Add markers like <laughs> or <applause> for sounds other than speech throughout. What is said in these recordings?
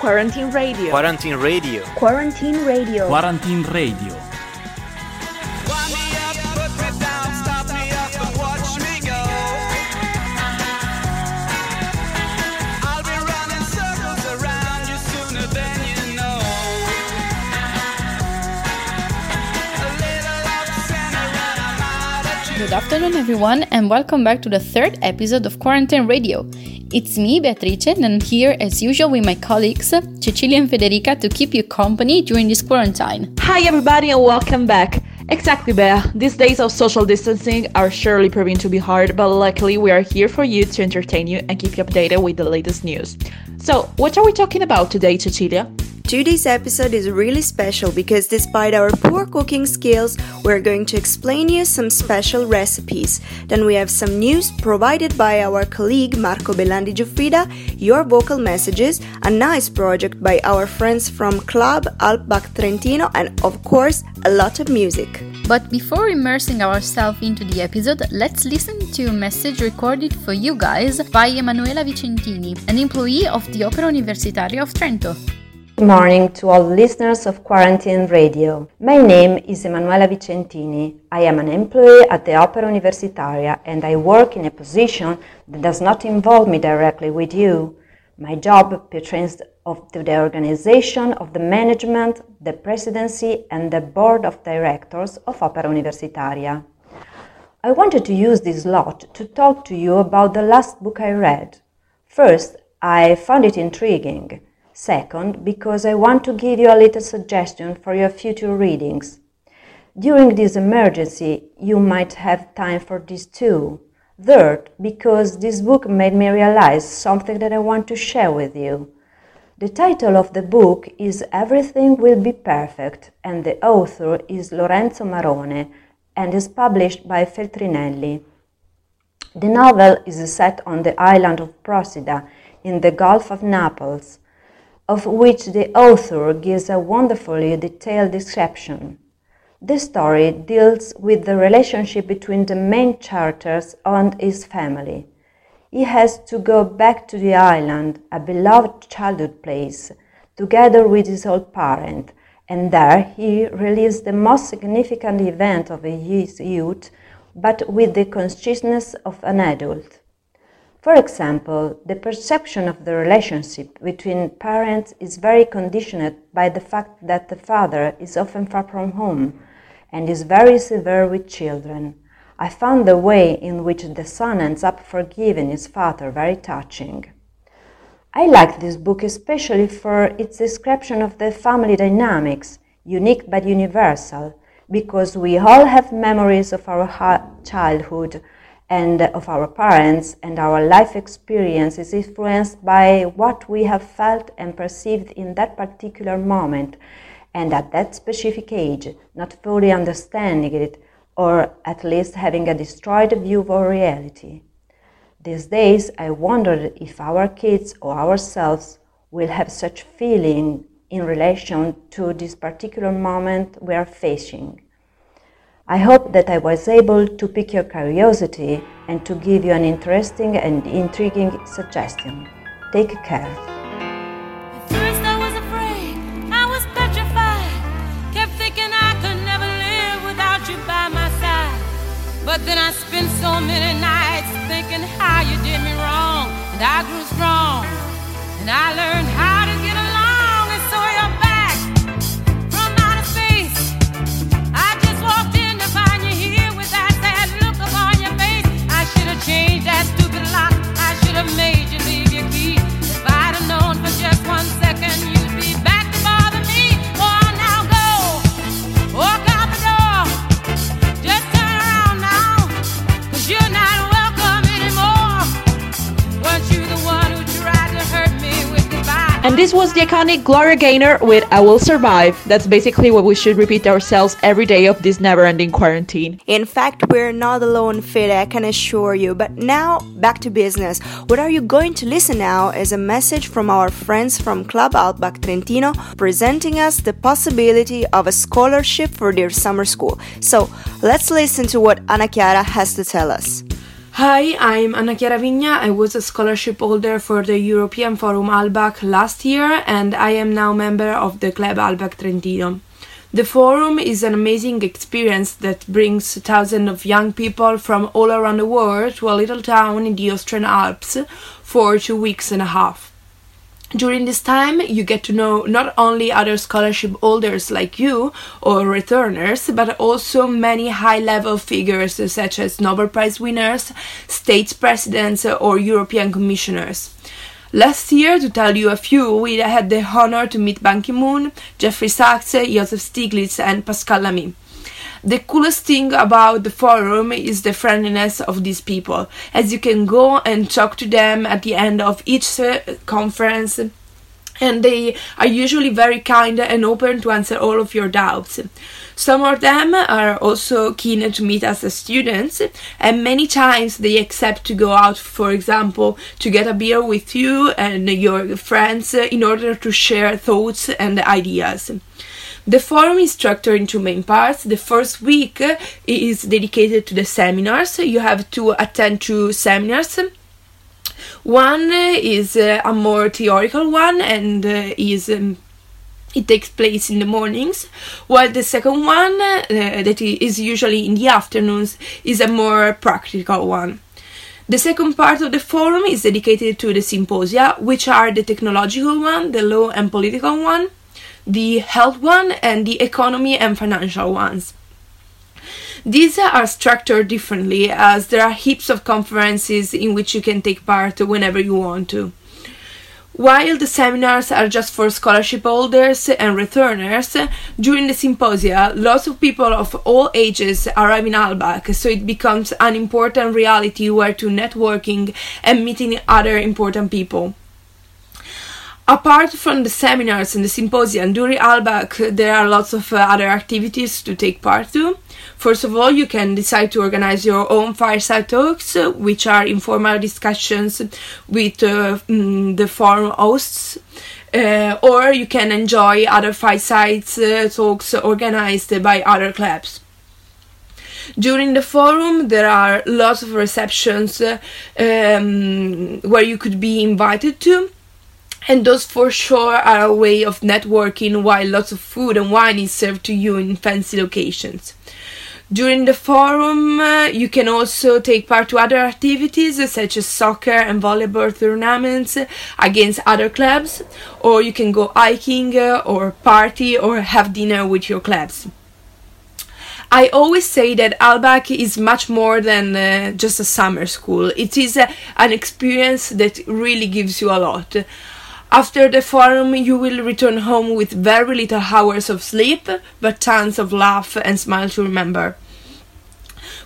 Quarantine Radio. Quarantine Radio. Quarantine Radio. Quarantine Radio. Good afternoon, everyone, and welcome back to the third episode of Quarantine Radio. It's me, Beatrice, and I'm here as usual with my colleagues, Cecilia and Federica, to keep you company during this quarantine. Hi, everybody, and welcome back. Exactly, Bea. These days of social distancing are surely proving to be hard, but luckily we are here for you to entertain you and keep you updated with the latest news. So, what are we talking about today, Cecilia? Today's episode is really special because despite our poor cooking skills, we're going to explain you some special recipes. Then we have some news provided by our colleague Marco Bellandi Giuffrida, your vocal messages, a nice project by our friends from Club Alpbach Trentino, and of course, a lot of music. But before immersing ourselves into the episode, let's listen to a message recorded for you guys by Emanuela Vicentini, an employee of the Opera Universitaria of Trento. Good morning to all listeners of Quarantine Radio. My name is Emanuela Vicentini. I am an employee at the Opera Universitaria and I work in a position that does not involve me directly with you. My job pertains of to the organization of the management, the presidency and the board of directors of Opera Universitaria. I wanted to use this lot to talk to you about the last book I read. First, I found it intriguing. Second, because I want to give you a little suggestion for your future readings. During this emergency, you might have time for this too. Third, because this book made me realize something that I want to share with you. The title of the book is Everything Will Be Perfect, and the author is Lorenzo Marone and is published by Feltrinelli. The novel is set on the island of Procida in the Gulf of Naples of which the author gives a wonderfully detailed description. This story deals with the relationship between the main characters and his family. He has to go back to the island, a beloved childhood place, together with his old parent, and there he relives the most significant event of his youth, but with the consciousness of an adult. For example, the perception of the relationship between parents is very conditioned by the fact that the father is often far from home and is very severe with children. I found the way in which the son ends up forgiving his father very touching. I like this book especially for its description of the family dynamics, unique but universal, because we all have memories of our childhood and of our parents and our life experience is influenced by what we have felt and perceived in that particular moment and at that specific age, not fully understanding it or at least having a destroyed view of reality. These days, I wondered if our kids or ourselves will have such feeling in relation to this particular moment we are facing. I hope that I was able to pique your curiosity and to give you an interesting and intriguing suggestion. Take care. But then I spent so many nights thinking how you did me wrong. And I grew strong. And I learned how was the iconic Gloria Gaynor with I Will Survive. That's basically what we should repeat ourselves every day of this never ending quarantine. In fact, we're not alone, Fede, I can assure you. But now, back to business. What are you going to listen now is a message from our friends from Club Alpbach Trentino presenting us the possibility of a scholarship for their summer school. So, let's listen to what Anna Chiara has to tell us. Hi, I'm Anna Chiara Vigna. I was a scholarship holder for the European Forum Alpbach last year and I am now member of the Club Alpbach Trentino. The forum is an amazing experience that brings thousands of young people from all around the world to a little town in the Austrian Alps for two weeks and a half. During this time, you get to know not only other scholarship holders like you or returners, but also many high level figures such as Nobel Prize winners, states presidents, or European commissioners. Last year, to tell you a few, we had the honor to meet Ban Ki moon, Jeffrey Sachs, Joseph Stiglitz, and Pascal Lamy. The coolest thing about the forum is the friendliness of these people, as you can go and talk to them at the end of each conference and they are usually very kind and open to answer all of your doubts. Some of them are also keen to meet us as students, and many times they accept to go out, for example, to get a beer with you and your friends in order to share thoughts and ideas. The forum is structured into main parts. The first week is dedicated to the seminars. You have to attend two seminars. One is uh, a more theoretical one and uh, is um, it takes place in the mornings, while the second one, uh, that is usually in the afternoons, is a more practical one. The second part of the forum is dedicated to the symposia, which are the technological one, the law and political one, the health one, and the economy and financial ones. These are structured differently as there are heaps of conferences in which you can take part whenever you want to. While the seminars are just for scholarship holders and returners, during the symposia, lots of people of all ages arrive in Alpbach, so it becomes an important reality where to networking and meeting other important people. Apart from the seminars and the symposia, during Alpbach there are lots of uh, other activities to take part to. First of all, you can decide to organize your own fireside talks, which are informal discussions with uh, mm, the forum hosts. Uh, or you can enjoy other fireside uh, talks organized by other clubs. During the forum, there are lots of receptions um, where you could be invited to and those for sure are a way of networking while lots of food and wine is served to you in fancy locations. During the forum, uh, you can also take part to other activities uh, such as soccer and volleyball tournaments against other clubs, or you can go hiking uh, or party or have dinner with your clubs. I always say that Alpbach is much more than uh, just a summer school. It is uh, an experience that really gives you a lot. After the forum, you will return home with very little hours of sleep, but tons of laugh and smile to remember.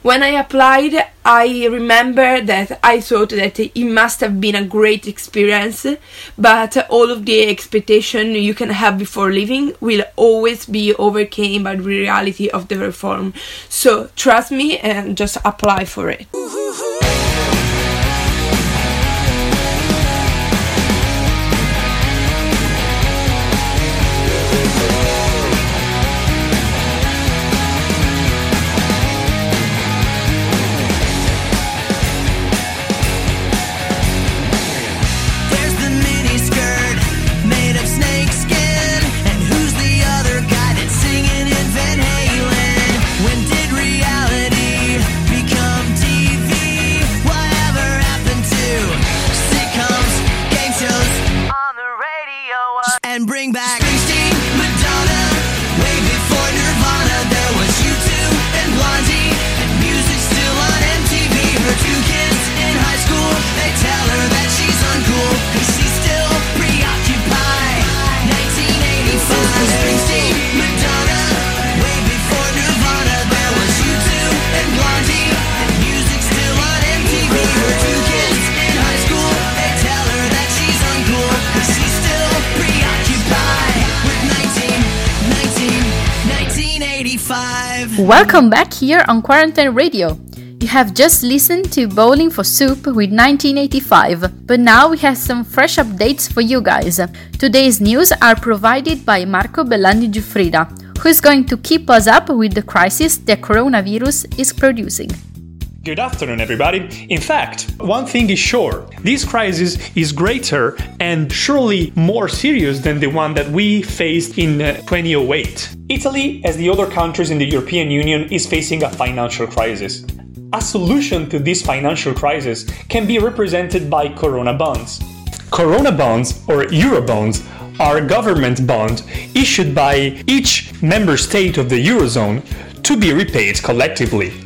When I applied, I remember that I thought that it must have been a great experience, but all of the expectation you can have before leaving will always be overcame by the reality of the reform. So trust me and just apply for it. Welcome back here on Quarantine Radio. You have just listened to Bowling for Soup with 1985, but now we have some fresh updates for you guys. Today's news are provided by Marco Bellandi Giuffrida, who is going to keep us up with the crisis the coronavirus is producing. Good afternoon, everybody. In fact, one thing is sure this crisis is greater and surely more serious than the one that we faced in uh, 2008. Italy, as the other countries in the European Union, is facing a financial crisis. A solution to this financial crisis can be represented by Corona bonds. Corona bonds, or Eurobonds, are government bonds issued by each member state of the Eurozone to be repaid collectively.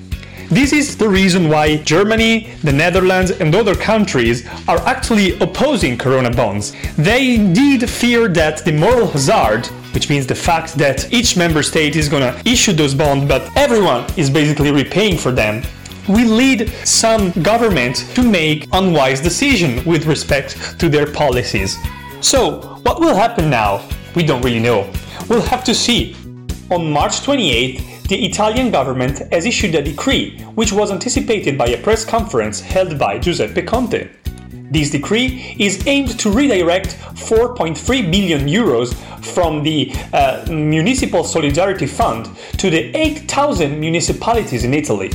This is the reason why Germany, the Netherlands, and other countries are actually opposing Corona bonds. They indeed fear that the moral hazard, which means the fact that each member state is gonna issue those bonds, but everyone is basically repaying for them, will lead some government to make unwise decisions with respect to their policies. So, what will happen now? We don't really know. We'll have to see. On March 28th, the Italian government has issued a decree which was anticipated by a press conference held by Giuseppe Conte. This decree is aimed to redirect 4.3 billion euros from the uh, Municipal Solidarity Fund to the 8,000 municipalities in Italy.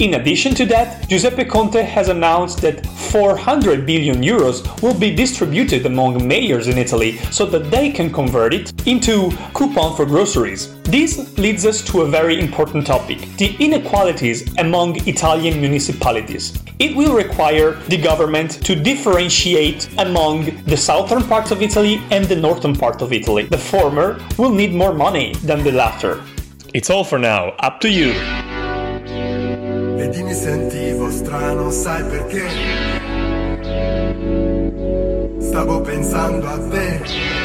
In addition to that, Giuseppe Conte has announced that 400 billion euros will be distributed among mayors in Italy so that they can convert it into coupon for groceries. This leads us to a very important topic the inequalities among Italian municipalities. It will require the government to differentiate among the southern part of Italy and the northern part of Italy. The former will need more money than the latter. It's all for now, up to you. Stavo pensando a te.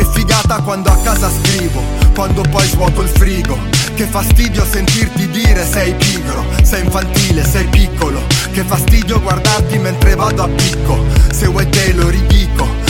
Che figata quando a casa scrivo, quando poi svuoto il frigo. Che fastidio sentirti dire sei pigro, sei infantile, sei piccolo. Che fastidio guardarti mentre vado a picco. Se vuoi te lo ridico.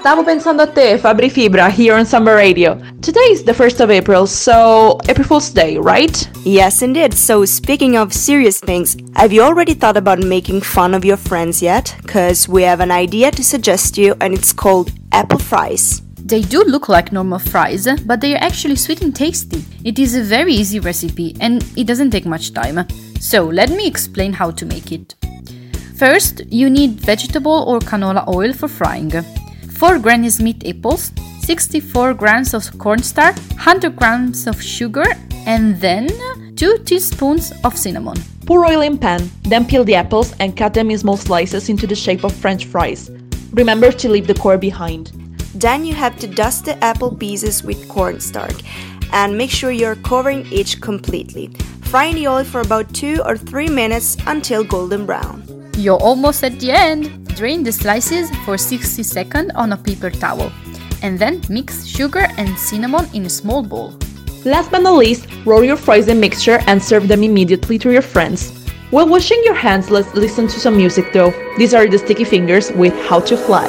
Stavo pensando a te, Fabri Fibra, here on Summer Radio. Today is the 1st of April, so April Fool's Day, right? Yes, indeed. So, speaking of serious things, have you already thought about making fun of your friends yet? Because we have an idea to suggest you, and it's called apple fries. They do look like normal fries, but they are actually sweet and tasty. It is a very easy recipe and it doesn't take much time. So, let me explain how to make it. First, you need vegetable or canola oil for frying, 4 Granny Smith apples, 64 grams of cornstarch, 100 grams of sugar, and then 2 teaspoons of cinnamon. Pour oil in pan, then peel the apples and cut them in small slices into the shape of french fries. Remember to leave the core behind. Then you have to dust the apple pieces with cornstarch and make sure you're covering each completely. Fry in the oil for about 2 or 3 minutes until golden brown. You're almost at the end. Drain the slices for 60 seconds on a paper towel, and then mix sugar and cinnamon in a small bowl. Last but not least, roll your fries in mixture and serve them immediately to your friends. While washing your hands, let's listen to some music though. These are the Sticky Fingers with How to Fly.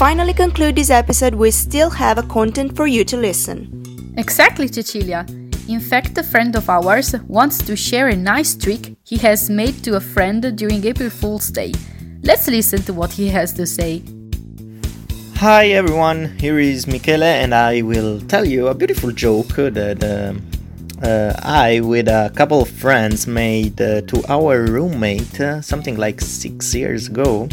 Finally conclude this episode, we still have a content for you to listen. Exactly, Cecilia. In fact, a friend of ours wants to share a nice trick he has made to a friend during April Fool's Day. Let's listen to what he has to say. Hi everyone, here is Michele, and I will tell you a beautiful joke that um uh, I, with a couple of friends, made uh, to our roommate uh, something like six years ago.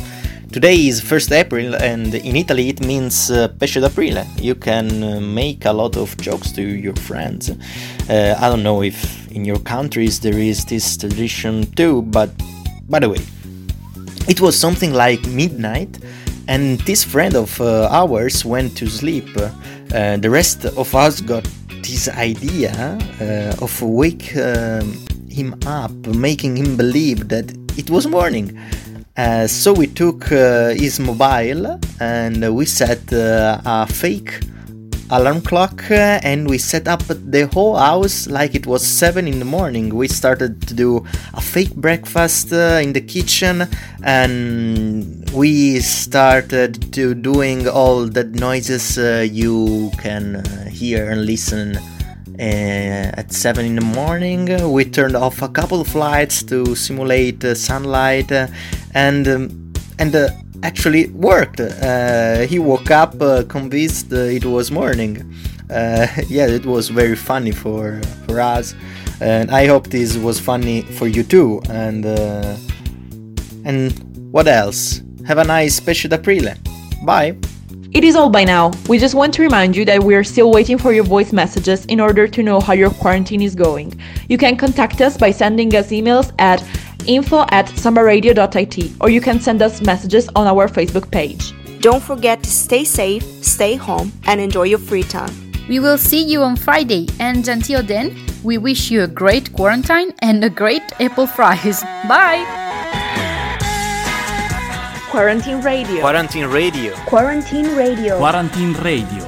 Today is 1st April, and in Italy it means uh, Pesce d'Aprile. You can uh, make a lot of jokes to your friends. Uh, I don't know if in your countries there is this tradition too, but by the way, it was something like midnight, and this friend of uh, ours went to sleep. Uh, the rest of us got this idea uh, of wake um, him up, making him believe that it was morning. Uh, so we took uh, his mobile and we set uh, a fake alarm clock uh, and we set up the whole house like it was 7 in the morning. We started to do a fake breakfast uh, in the kitchen and we started to doing all the noises you can hear and listen uh, at 7 in the morning we turned off a couple of lights to simulate uh, sunlight uh, and um, and uh, actually worked. Uh, he woke up convinced it was morning. <laughs> Yeah it was very funny for for us and i hope this was funny for you too and and what else? Have a nice pesce d'aprile bye It is all by now. We just want to remind you that we are still waiting for your voice messages in order to know how your quarantine is going. You can contact us by sending us emails at info at sanbaradio.it or you can send us messages on our Facebook page. Don't forget to stay safe, stay home, and enjoy your free time. We will see you on Friday, and until then, we wish you a great quarantine and a great apple fries. Bye! Quarantine Radio. quarantine radio Quarantine Radio. Quarantine Radio.